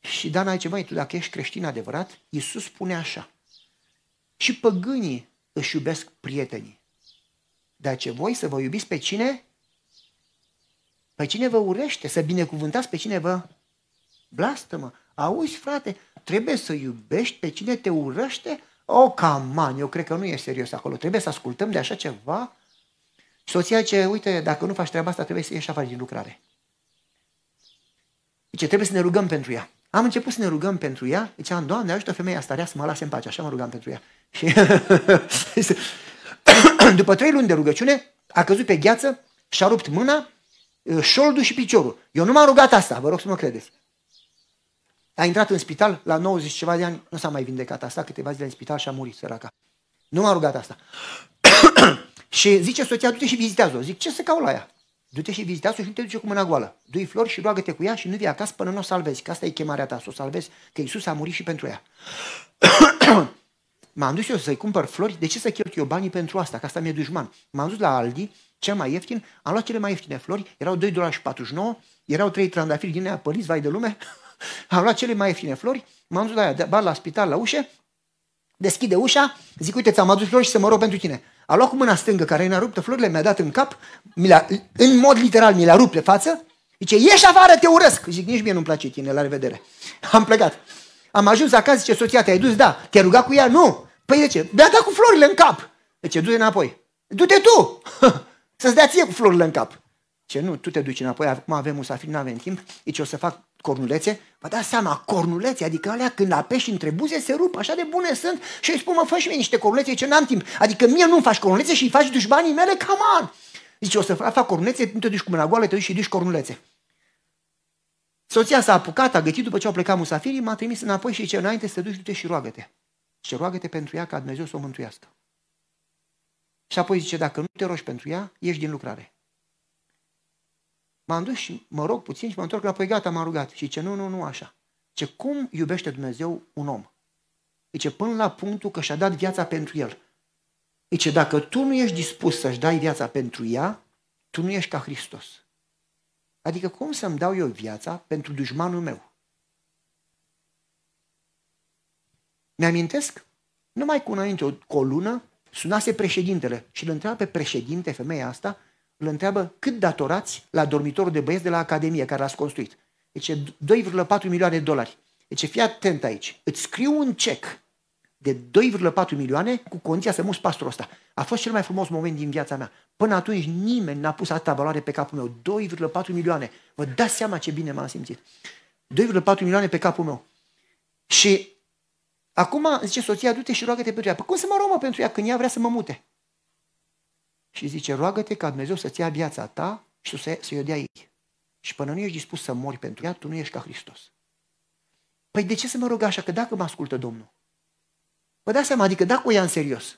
[SPEAKER 1] Și Dana zice, băi, tu dacă ești creștin adevărat, Iisus spune așa. Și păgânii își iubesc prietenii. Dar ce voi să vă iubiți pe cine? Pe cine vă urește, să binecuvântați pe cine vă blastămă. Auzi, frate, trebuie să iubești pe cine te urăște? O, oh, caman, eu cred că nu e serios acolo. Trebuie să ascultăm de așa ceva? Soția zice, uite, dacă nu faci treaba asta, trebuie să ieși afară din lucrare. Zice, trebuie să ne rugăm pentru ea. Am început să ne rugăm pentru ea. Ziceam, Doamne, ajută femeia asta rea să mă lase în pace. Așa mă rugam pentru ea. Și după trei luni de rugăciune, a căzut pe gheață, și-a rupt mâna, șoldul și piciorul. Eu nu m-am rugat asta, vă rog să mă credeți. A intrat în spital la 90 ceva de ani, nu s-a mai vindecat asta, câteva zile în spital și a murit săraca. Nu m-a rugat asta. și zice soția, du-te și vizitează-o. Zic, ce să caut la ea? Du-te și vizitează-o și nu te duce cu mâna goală. Du-i flori și roagă-te cu ea și nu vii acasă până nu o salvezi. Că asta e chemarea ta, să o salvezi, că Iisus a murit și pentru ea. M-am dus eu să-i cumpăr flori, de ce să cheltui eu banii pentru asta, că asta mi-e dușman. M-am dus la Aldi, cel mai ieftin, am luat cele mai ieftine flori, erau 2 dolari și 49, erau 3 trandafiri din aia păliți, vai de lume, am luat cele mai ieftine flori, m-am dus la ea, bat la spital, la ușă, deschide ușa, zic, uite, ți-am adus flori și să mă rog pentru tine. A luat cu mâna stângă care mi-a rupt florile, mi-a dat în cap, mi le în mod literal mi le-a rupt pe față, zice, ieși afară, te urăsc. Zic, nici mie nu-mi place tine, la revedere. Am plecat. Am ajuns acasă, zice, soția, te-ai dus? Da. Te-ai rugat cu ea? Nu. Păi de ce? Mi-a dat cu florile în cap. Zice, du-te înapoi. Du-te tu! Să-ți dea ție cu florile în cap. Ce nu, tu te duci înapoi, acum avem musafir, nu avem timp. Zice, o să fac cornulețe. Vă dați seama, cornulețe, adică alea când apeși între buze se rup, așa de bune sunt. Și îi spun, mă, fă și mie niște cornulețe, ce n-am timp. Adică mie nu-mi faci cornulețe și îi faci dușmanii mele, come on! Zice, o să fac cornulețe, nu te duci cu mâna goală, te duci și duci cornulețe. Soția s-a apucat, a gătit după ce au plecat musafirii, m-a trimis înapoi și zice, înainte să te duci, du-te și roagă-te. Și roagă-te pentru ea ca Dumnezeu să o mântuiască. Și apoi zice, dacă nu te rogi pentru ea, ieși din lucrare. M-am dus și mă rog puțin și mă întorc înapoi, gata, m-am rugat. Și ce nu, nu, nu așa. Ce cum iubește Dumnezeu un om? Zice, până la punctul că și-a dat viața pentru el. Zice, dacă tu nu ești dispus să-și dai viața pentru ea, tu nu ești ca Hristos. Adică cum să-mi dau eu viața pentru dușmanul meu? Mi-amintesc, numai cu înainte, o, cu o lună, sunase președintele și îl întreabă pe președinte, femeia asta, îl întreabă cât datorați la dormitorul de băieți de la Academie care l-ați construit. Deci 2,4 milioane de dolari. Deci fii atent aici. Îți scriu un cec de 2,4 milioane cu condiția să muți pastorul ăsta. A fost cel mai frumos moment din viața mea. Până atunci nimeni n-a pus atâta valoare pe capul meu. 2,4 milioane. Vă dați seama ce bine m-am simțit. 2,4 milioane pe capul meu. Și Acum zice soția, du-te și roagă-te pentru ea. Păi cum să mă rog pentru ea când ea vrea să mă mute? Și zice, roagă-te ca Dumnezeu să-ți ia viața ta și să, să o dea ei. Și până nu ești dispus să mori pentru ea, tu nu ești ca Hristos. Păi de ce să mă rog așa? Că dacă mă ascultă Domnul. Vă dați seama, adică dacă o ia în serios.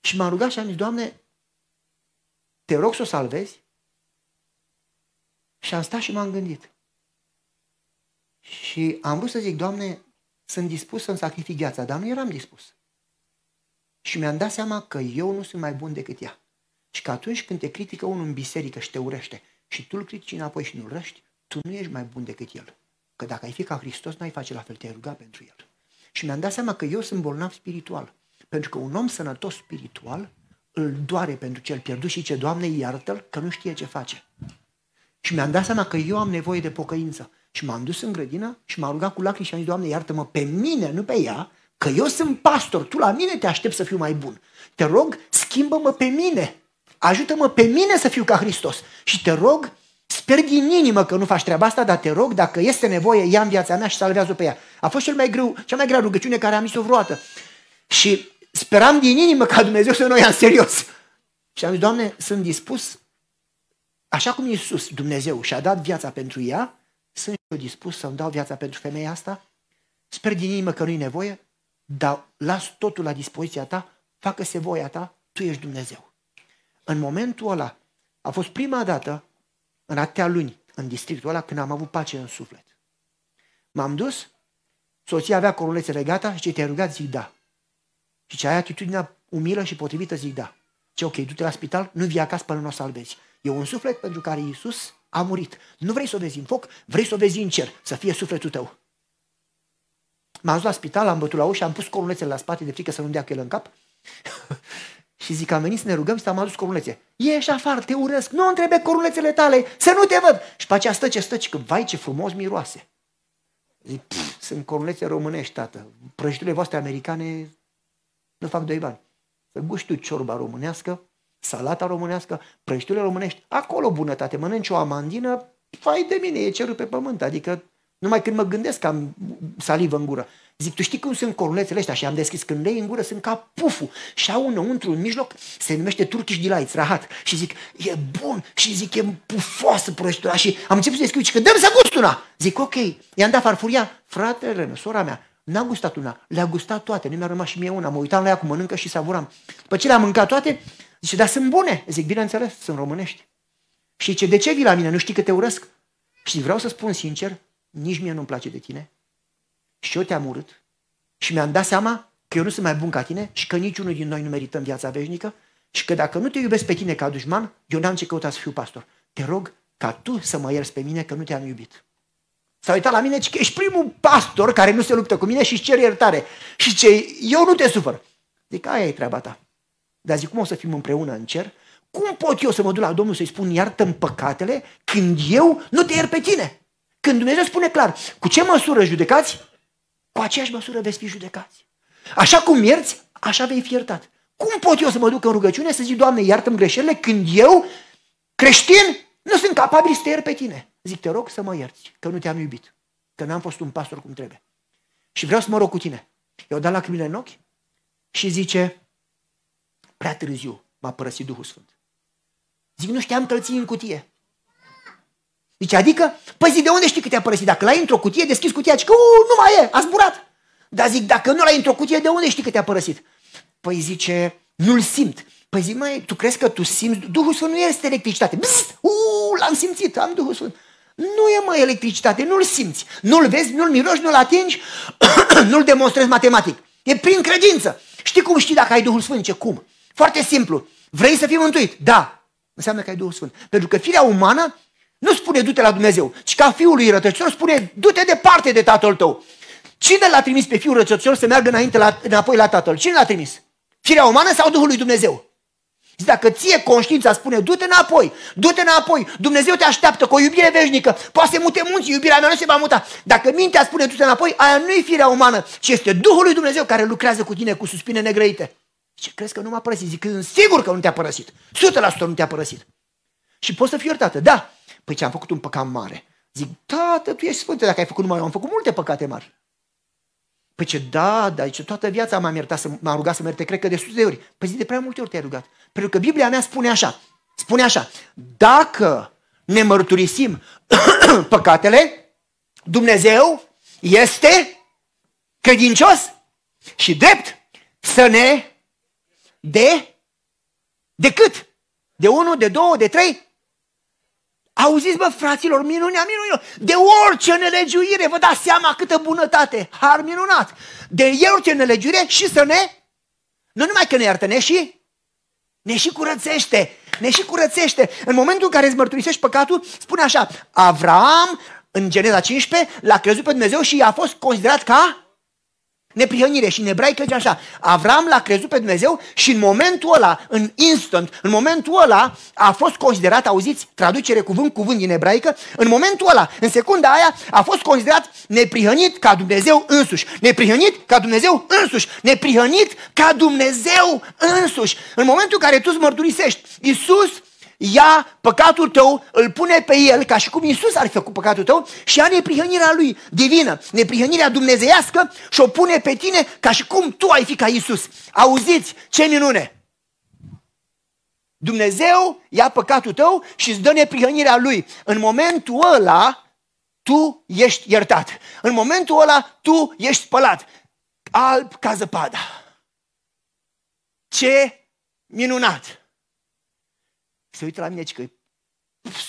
[SPEAKER 1] Și m-am rugat și am zis, Doamne, te rog să o salvezi. Și am stat și m-am gândit. Și am vrut să zic, Doamne, sunt dispus să-mi sacrific viața, dar nu eram dispus. Și mi-am dat seama că eu nu sunt mai bun decât ea. Și că atunci când te critică unul în biserică și te urește și tu îl critici înapoi și nu urăști, tu nu ești mai bun decât el. Că dacă ai fi ca Hristos, n-ai face la fel, te-ai ruga pentru el. Și mi-am dat seama că eu sunt bolnav spiritual. Pentru că un om sănătos spiritual îl doare pentru cel pierdut și ce Doamne, iartă-l că nu știe ce face. Și mi-am dat seama că eu am nevoie de pocăință. Și m-am dus în grădină și m-am rugat cu lacrimi și am zis, Doamne, iartă-mă pe mine, nu pe ea, că eu sunt pastor, tu la mine te aștept să fiu mai bun. Te rog, schimbă-mă pe mine, ajută-mă pe mine să fiu ca Hristos. Și te rog, sper din inimă că nu faci treaba asta, dar te rog, dacă este nevoie, ia în viața mea și salvează pe ea. A fost cel mai greu, cea mai grea rugăciune care am zis-o vreodată. Și speram din inimă ca Dumnezeu să nu o ia în serios. Și am zis, Doamne, sunt dispus, așa cum Iisus, Dumnezeu, și-a dat viața pentru ea, sunt eu dispus să-mi dau viața pentru femeia asta? Sper din inimă că nu-i nevoie, dar las totul la dispoziția ta, facă-se voia ta, tu ești Dumnezeu. În momentul ăla, a fost prima dată, în atâtea luni, în districtul ăla, când am avut pace în suflet. M-am dus, soția avea corulețele gata și te-ai rugat, zic da. Și ce ai atitudinea umilă și potrivită, zic da. Ce ok, du-te la spital, nu vii acasă până nu o salvezi. E un suflet pentru care Iisus a murit. Nu vrei să o vezi în foc, vrei să o vezi în cer, să fie sufletul tău. M-am dus la spital, am bătut la ușă, am pus corulețele la spate de frică să nu dea cu el în cap. Și zic, am venit să ne rugăm și am adus corunețe. Ieși afară, te urăsc, nu întrebe corunețele tale, să nu te văd. Și pe aceea stă ce stă, că vai ce frumos miroase. Zic, sunt corunețe românești, tată. Prăjiturile voastre americane nu fac doi bani. Să guști tu ciorba românească, salata românească, prăjiturile românești, acolo bunătate. Mănânci o amandină, fai de mine, e cerul pe pământ. Adică numai când mă gândesc că am salivă în gură. Zic, tu știi cum sunt corunețele ăștia? Și am deschis, când lei în gură, sunt ca puful. Și au înăuntru, în mijloc, se numește Turkish Delights, rahat. Și zic, e bun. Și zic, e pufoasă prăjitura. Și am început să descriu, că dăm să gust una. Zic, ok. I-am dat farfuria. Fratele, sora mea, n-a gustat una, le-a gustat toate, nu mi-a rămas și mie una. Mă uitam la ea cum mănâncă și savuram. După ce le-am mâncat toate, zice, dar sunt bune. Zic, bineînțeles, sunt românești. Și ce de ce vii la mine? Nu știi că te urăsc? Și vreau să spun sincer, nici mie nu-mi place de tine. Și eu te-am urât. Și mi-am dat seama că eu nu sunt mai bun ca tine și că niciunul din noi nu merităm viața veșnică și că dacă nu te iubesc pe tine ca dușman, eu n-am ce căuta să fiu pastor. Te rog ca tu să mă ierți pe mine că nu te-am iubit. S-a uitat la mine și că ești primul pastor care nu se luptă cu mine și își cere iertare. Și ce, eu nu te sufăr. Zic, aia e treaba ta. Dar zic, cum o să fim împreună în cer? Cum pot eu să mă duc la Domnul să-i spun iartă-mi păcatele când eu nu te iert pe tine? Când Dumnezeu spune clar, cu ce măsură judecați? Cu aceeași măsură veți fi judecați. Așa cum ierți, așa vei fi iertat. Cum pot eu să mă duc în rugăciune să zic, Doamne, iartă-mi greșelile când eu, creștin, nu sunt capabil să te iert pe tine? Zic, te rog să mă ierți, că nu te-am iubit, că n-am fost un pastor cum trebuie. Și vreau să mă rog cu tine. Eu dat lacrimile în ochi și zice, prea târziu m-a părăsit Duhul Sfânt. Zic, nu știam că în cutie. Zice, adică, păi zic, de unde știi că te-a părăsit? Dacă l-ai într-o cutie, deschizi cutia, zic, nu mai e, a zburat. Dar zic, dacă nu l-ai într-o cutie, de unde știi că te-a părăsit? Păi zice, nu-l simt. Păi zic, mai, tu crezi că tu simți? Duhul Sfânt nu este electricitate. Bzz, uu, l-am simțit, am Duhul Sfânt. Nu e mai electricitate, nu-l simți. Nu-l vezi, nu-l miroși, nu-l atingi, nu-l demonstrezi matematic. E prin credință. Știi cum știi dacă ai Duhul Sfânt? Ce cum? Foarte simplu. Vrei să fii mântuit? Da. Înseamnă că ai Duhul Sfânt. Pentru că firea umană nu spune du-te la Dumnezeu, ci ca fiul lui rătăcitor spune du-te departe de tatăl tău. Cine l-a trimis pe fiul rătăcitor să meargă înainte la, înapoi la tatăl? Cine l-a trimis? Firea umană sau Duhul lui Dumnezeu? Dacă ție conștiința spune, du-te înapoi, du-te înapoi, Dumnezeu te așteaptă cu o iubire veșnică, poate să mute munții, iubirea mea nu se va muta. Dacă mintea spune, du-te înapoi, aia nu e firea umană, ci este Duhul lui Dumnezeu care lucrează cu tine cu suspine negrăite. Ce crezi că nu m-a părăsit? Zic, sigur că nu te-a părăsit. 100% nu te-a părăsit. Și poți să fii iertată. Da, Păi ce, am făcut un păcat mare. Zic, tată, tu ești sfânt, dacă ai făcut numai eu, am făcut multe păcate mari. Păi ce, da, dar ce toată viața m-am iertat, să, m-am rugat să mă ierte, cred că de sute de ori. Păi zi, de prea multe ori te-ai rugat. Pentru că Biblia mea spune așa, spune așa, dacă ne mărturisim păcatele, Dumnezeu este credincios și drept să ne de de cât? De unu, de două, de trei? Auziți, bă, fraților, minunea, minunea, de orice nelegiuire, vă dați seama câtă bunătate, har minunat, de orice nelegiuire și să ne, nu numai că ne iartă, ne și, ne și curățește, ne și curățește. În momentul în care îți mărturisești păcatul, spune așa, Avram, în Geneza 15, l-a crezut pe Dumnezeu și a fost considerat ca neprihănire. Și în ebraică zice așa, Avram l-a crezut pe Dumnezeu și în momentul ăla, în instant, în momentul ăla a fost considerat, auziți, traducere cuvânt cuvânt din ebraică, în momentul ăla, în secunda aia, a fost considerat neprihănit ca Dumnezeu însuși. Neprihănit ca Dumnezeu însuși. Neprihănit ca Dumnezeu însuși. În momentul în care tu îți mărturisești, Iisus ia păcatul tău, îl pune pe el, ca și cum Iisus ar fi făcut păcatul tău, și ia neprihănirea lui divină, neprihănirea dumnezeiască și o pune pe tine ca și cum tu ai fi ca Iisus. Auziți ce minune! Dumnezeu ia păcatul tău și îți dă neprihănirea lui. În momentul ăla, tu ești iertat. În momentul ăla, tu ești spălat. Alb ca zăpada. Ce minunat! Se uită la mine și că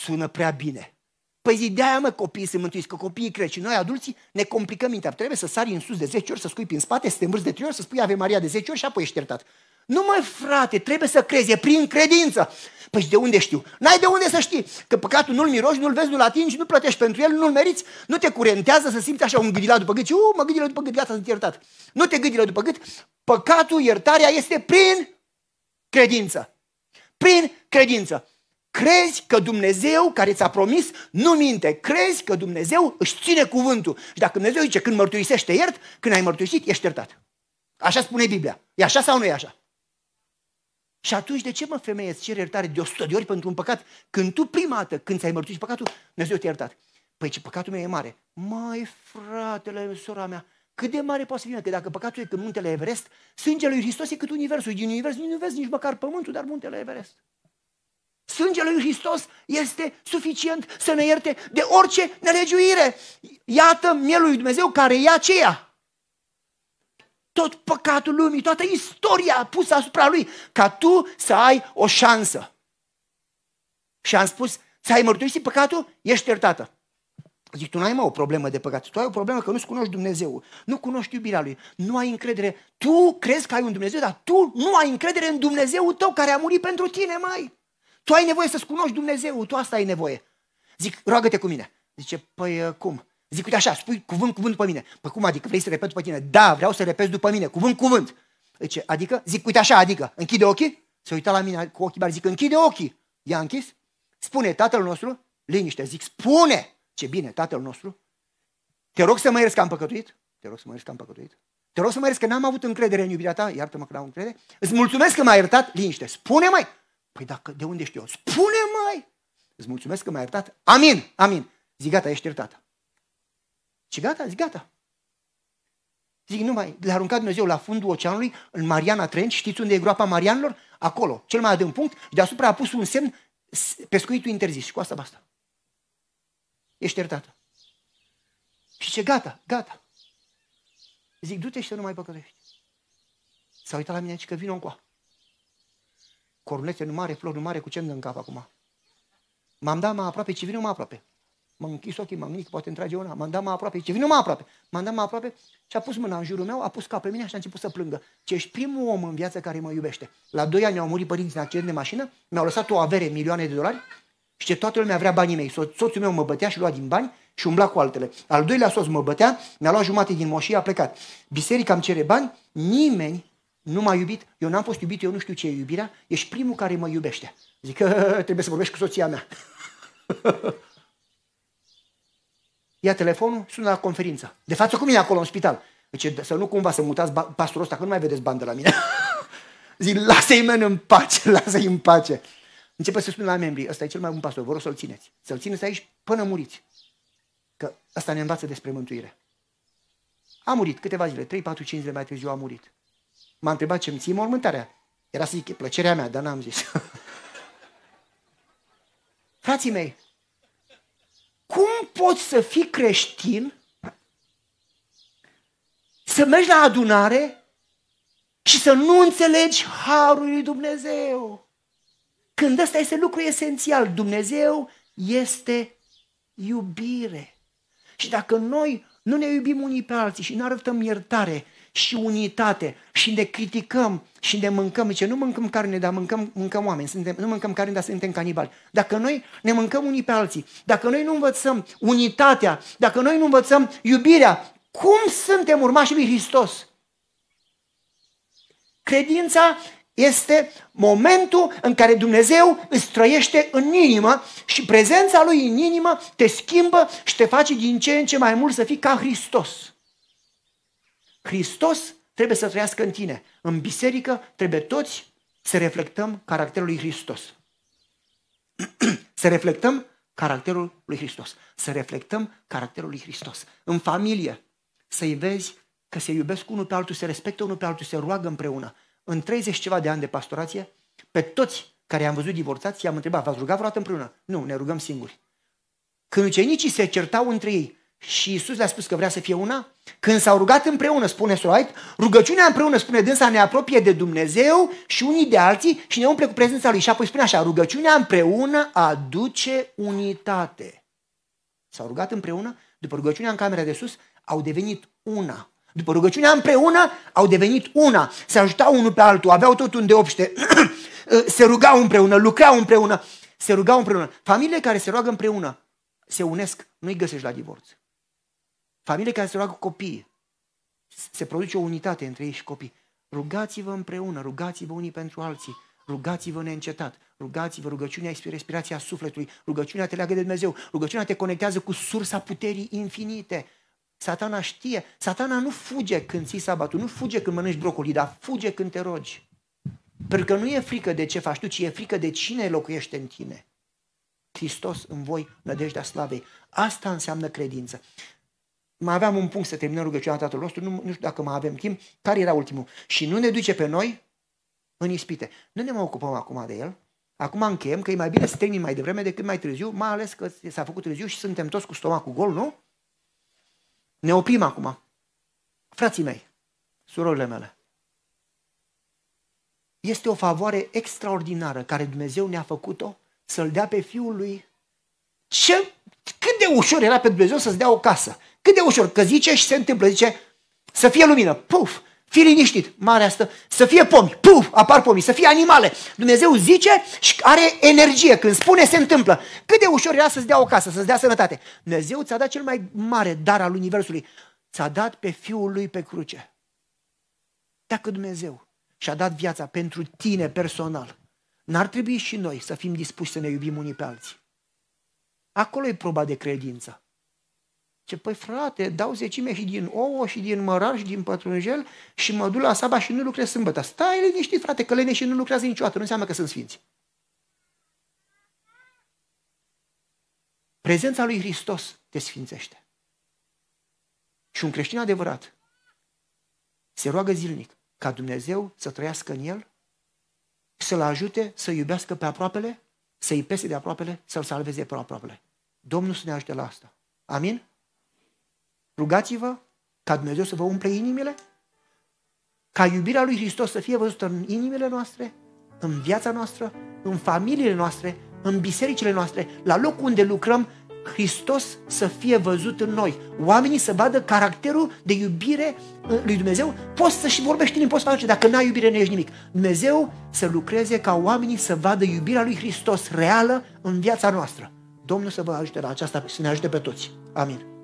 [SPEAKER 1] sună prea bine. Păi zi, de-aia mă copiii să mântuiți, că copiii cresc și noi adulții ne complicăm mintea. Trebuie să sari în sus de 10 ori, să scui prin spate, să te învârți de 3 ori, să spui Ave Maria de 10 ori și apoi ești iertat. Nu mai frate, trebuie să crezi, e prin credință. Păi de unde știu? N-ai de unde să știi că păcatul nu-l miroși, nu-l vezi, nu-l atingi, nu plătești pentru el, nu-l meriți, nu te curentează să simți așa un gâdila după gât și, uh, mă gâdilă după gât, gata, sunt iertat. Nu te gâdilă după gât, păcatul, iertarea este prin credință. Prin credință. Crezi că Dumnezeu care ți-a promis nu minte. Crezi că Dumnezeu își ține cuvântul. Și dacă Dumnezeu zice când mărturisește iert, când ai mărturisit, ești iertat. Așa spune Biblia. E așa sau nu e așa? Și atunci de ce mă femeie îți cere iertare de 100 de ori pentru un păcat când tu prima dată când ți-ai mărturisit păcatul, Dumnezeu te-a iertat. Păi ce păcatul meu e mare. Mai fratele, sora mea, cât de mare poate să fie? Că dacă păcatul e cât muntele Everest, sângele lui Hristos e cât universul. Din univers nu vezi nici măcar pământul, dar muntele Everest. Sângele lui Hristos este suficient să ne ierte de orice nelegiuire. Iată mielul lui Dumnezeu care ia aceea. Tot păcatul lumii, toată istoria pusă asupra lui, ca tu să ai o șansă. Și am spus, să ai mărturisit păcatul, ești iertată. Zic, tu nu ai mai o problemă de păcat, tu ai o problemă că nu-ți cunoști Dumnezeu, nu cunoști iubirea Lui, nu ai încredere. Tu crezi că ai un Dumnezeu, dar tu nu ai încredere în Dumnezeu tău care a murit pentru tine, mai. Tu ai nevoie să-ți cunoști Dumnezeu, tu asta ai nevoie. Zic, roagă-te cu mine. Zice, păi uh, cum? Zic, uite așa, spui cuvânt, cuvânt după mine. Păi cum adică, vrei să repet după tine? Da, vreau să repet după mine, cuvânt, cuvânt. Zice, adică? Zic, uite așa, adică, închide ochii? Se uita la mine cu ochii mari, zic, închide ochii. I-a închis? Spune, tatăl nostru, liniște, zic, spune! Ce bine, tatăl nostru, te rog să mă ierți că am păcătuit? Te rog să mă ierți că am păcătuit? Te rog să mă ierți că n-am avut încredere în iubirea ta? Iartă-mă că n-am încredere. Îți mulțumesc că m-ai iertat? Liniște. Spune mai. Păi dacă, de unde știu eu? Spune mai. Îți mulțumesc că m-ai iertat? Amin, amin. Zic gata, ești iertată. Și gata, zic gata. Zic, nu mai, le-a aruncat Dumnezeu la fundul oceanului, în Mariana Trench, știți unde e groapa Marianilor? Acolo, cel mai adânc punct, și deasupra a pus un semn, pescuitul interzis. Și cu asta basta. Ești iertată. Și ce gata, gata. Zic, du-te și să nu mai păcătești. S-a uitat la mine și că vin încoa. Cornete nu mare, flori nu mare, cu ce în cap acum? M-am dat mai aproape, ce vine mai aproape. M-am închis ochii, m-am gândit că poate întrage una. M-am dat mai aproape, ce vine mai aproape. M-am dat mai aproape și a pus mâna în jurul meu, a pus cap pe mine și a început să plângă. Ce ești primul om în viață care mă iubește. La doi ani au murit părinții în accident de mașină, mi-au lăsat o avere, milioane de dolari și ce toată lumea vrea banii mei. Soț- soțul meu mă bătea și lua din bani și umbla cu altele. Al doilea soț mă bătea, mi-a luat jumate din moșie, a plecat. Biserica îmi cere bani, nimeni nu m-a iubit, eu n-am fost iubit, eu nu știu ce e iubirea, ești primul care mă iubește. Zic că trebuie să vorbești cu soția mea. Ia telefonul, sună la conferință. De față cu mine acolo în spital. Zice, să nu cumva să mutați pastorul ăsta, că nu mai vedeți bani de la mine. Zic, lasă-i în pace, lasă-i în pace. Începe să spună la membrii, ăsta e cel mai bun pastor, vă rog să-l țineți. Să-l țineți aici până muriți. Că ăsta ne învață despre mântuire. A murit câteva zile, 3, 4, 5 zile mai târziu a murit. M-a întrebat ce-mi ții mormântarea. Era să zic, e plăcerea mea, dar n-am zis. Frații mei, cum poți să fii creștin, să mergi la adunare și să nu înțelegi harul lui Dumnezeu? Când ăsta este lucru esențial, Dumnezeu este iubire. Și dacă noi nu ne iubim unii pe alții și nu arătăm iertare și unitate și ne criticăm și ne mâncăm, ce nu mâncăm carne, dar mâncăm, mâncăm oameni, suntem, nu mâncăm carne, dar suntem canibali. Dacă noi ne mâncăm unii pe alții, dacă noi nu învățăm unitatea, dacă noi nu învățăm iubirea, cum suntem urmașii lui Hristos? Credința este momentul în care Dumnezeu îți trăiește în inimă și prezența Lui în inimă te schimbă și te face din ce în ce mai mult să fii ca Hristos. Hristos trebuie să trăiască în tine. În biserică trebuie toți să reflectăm caracterul lui Hristos. să reflectăm caracterul lui Hristos. Să reflectăm caracterul lui Hristos. În familie, să-i vezi că se iubesc unul pe altul, se respectă unul pe altul, se roagă împreună în 30 ceva de ani de pastorație, pe toți care i-am văzut divorțați, i-am întrebat, v-ați rugat vreodată împreună? Nu, ne rugăm singuri. Când ucenicii se certau între ei și Iisus le-a spus că vrea să fie una, când s-au rugat împreună, spune Soroait, rugăciunea împreună, spune dânsa, ne apropie de Dumnezeu și unii de alții și ne umple cu prezența Lui. Și apoi spune așa, rugăciunea împreună aduce unitate. S-au rugat împreună, după rugăciunea în camera de sus, au devenit una. După rugăciunea împreună au devenit una, se ajutau unul pe altul, aveau tot un deopște, se rugau împreună, lucrau împreună, se rugau împreună. Familiile care se roagă împreună se unesc, nu-i găsești la divorț. Familiile care se roagă copii, se produce o unitate între ei și copii. Rugați-vă împreună, rugați-vă unii pentru alții. Rugați-vă neîncetat. Rugați-vă, rugăciunea este respirația sufletului. Rugăciunea te leagă de Dumnezeu. Rugăciunea te conectează cu sursa puterii infinite. Satana știe. Satana nu fuge când ții sabatul, nu fuge când mănânci brocoli, dar fuge când te rogi. Pentru că nu e frică de ce faci tu, ci e frică de cine locuiește în tine. Hristos în voi, nădejdea slavei. Asta înseamnă credință. Mai aveam un punct să terminăm rugăciunea Tatălui nostru, nu, nu știu dacă mai avem timp. Care era ultimul? Și nu ne duce pe noi în ispite. Nu ne mai ocupăm acum de el. Acum încheiem că e mai bine să termin mai devreme decât mai târziu, mai ales că s-a făcut târziu și suntem toți cu stomacul gol, nu? Ne oprim acum. Frații mei, surorile mele, este o favoare extraordinară care Dumnezeu ne-a făcut-o să-L dea pe Fiul Lui. Ce, cât de ușor era pe Dumnezeu să-ți dea o casă. Cât de ușor, că zice și se întâmplă, zice să fie lumină, puf, fii liniștit, mare asta, să fie pomi, puf, apar pomi, să fie animale. Dumnezeu zice și are energie, când spune se întâmplă. Cât de ușor era să-ți dea o casă, să-ți dea sănătate. Dumnezeu ți-a dat cel mai mare dar al Universului. Ți-a dat pe Fiul Lui pe cruce. Dacă Dumnezeu și-a dat viața pentru tine personal, n-ar trebui și noi să fim dispuși să ne iubim unii pe alții. Acolo e proba de credință. Ce, păi frate, dau zecime și din ouă și din mărar și din pătrunjel și mă duc la saba și nu lucrez sâmbătă. Stai liniștit, frate, că leneșii nu lucrează niciodată, nu înseamnă că sunt sfinți. Prezența lui Hristos te sfințește. Și un creștin adevărat se roagă zilnic ca Dumnezeu să trăiască în el, să-l ajute să iubească pe aproapele, să-i pese de aproapele, să-l salveze pe aproapele. Domnul să ne ajute la asta. Amin? Rugați-vă ca Dumnezeu să vă umple inimile, ca iubirea lui Hristos să fie văzută în inimile noastre, în viața noastră, în familiile noastre, în bisericile noastre, la locul unde lucrăm, Hristos să fie văzut în noi. Oamenii să vadă caracterul de iubire lui Dumnezeu. Poți să-și vorbești în poți face, dacă n-ai iubire, nu ești nimic. Dumnezeu să lucreze ca oamenii să vadă iubirea lui Hristos reală în viața noastră. Domnul să vă ajute la aceasta, să ne ajute pe toți. Amin.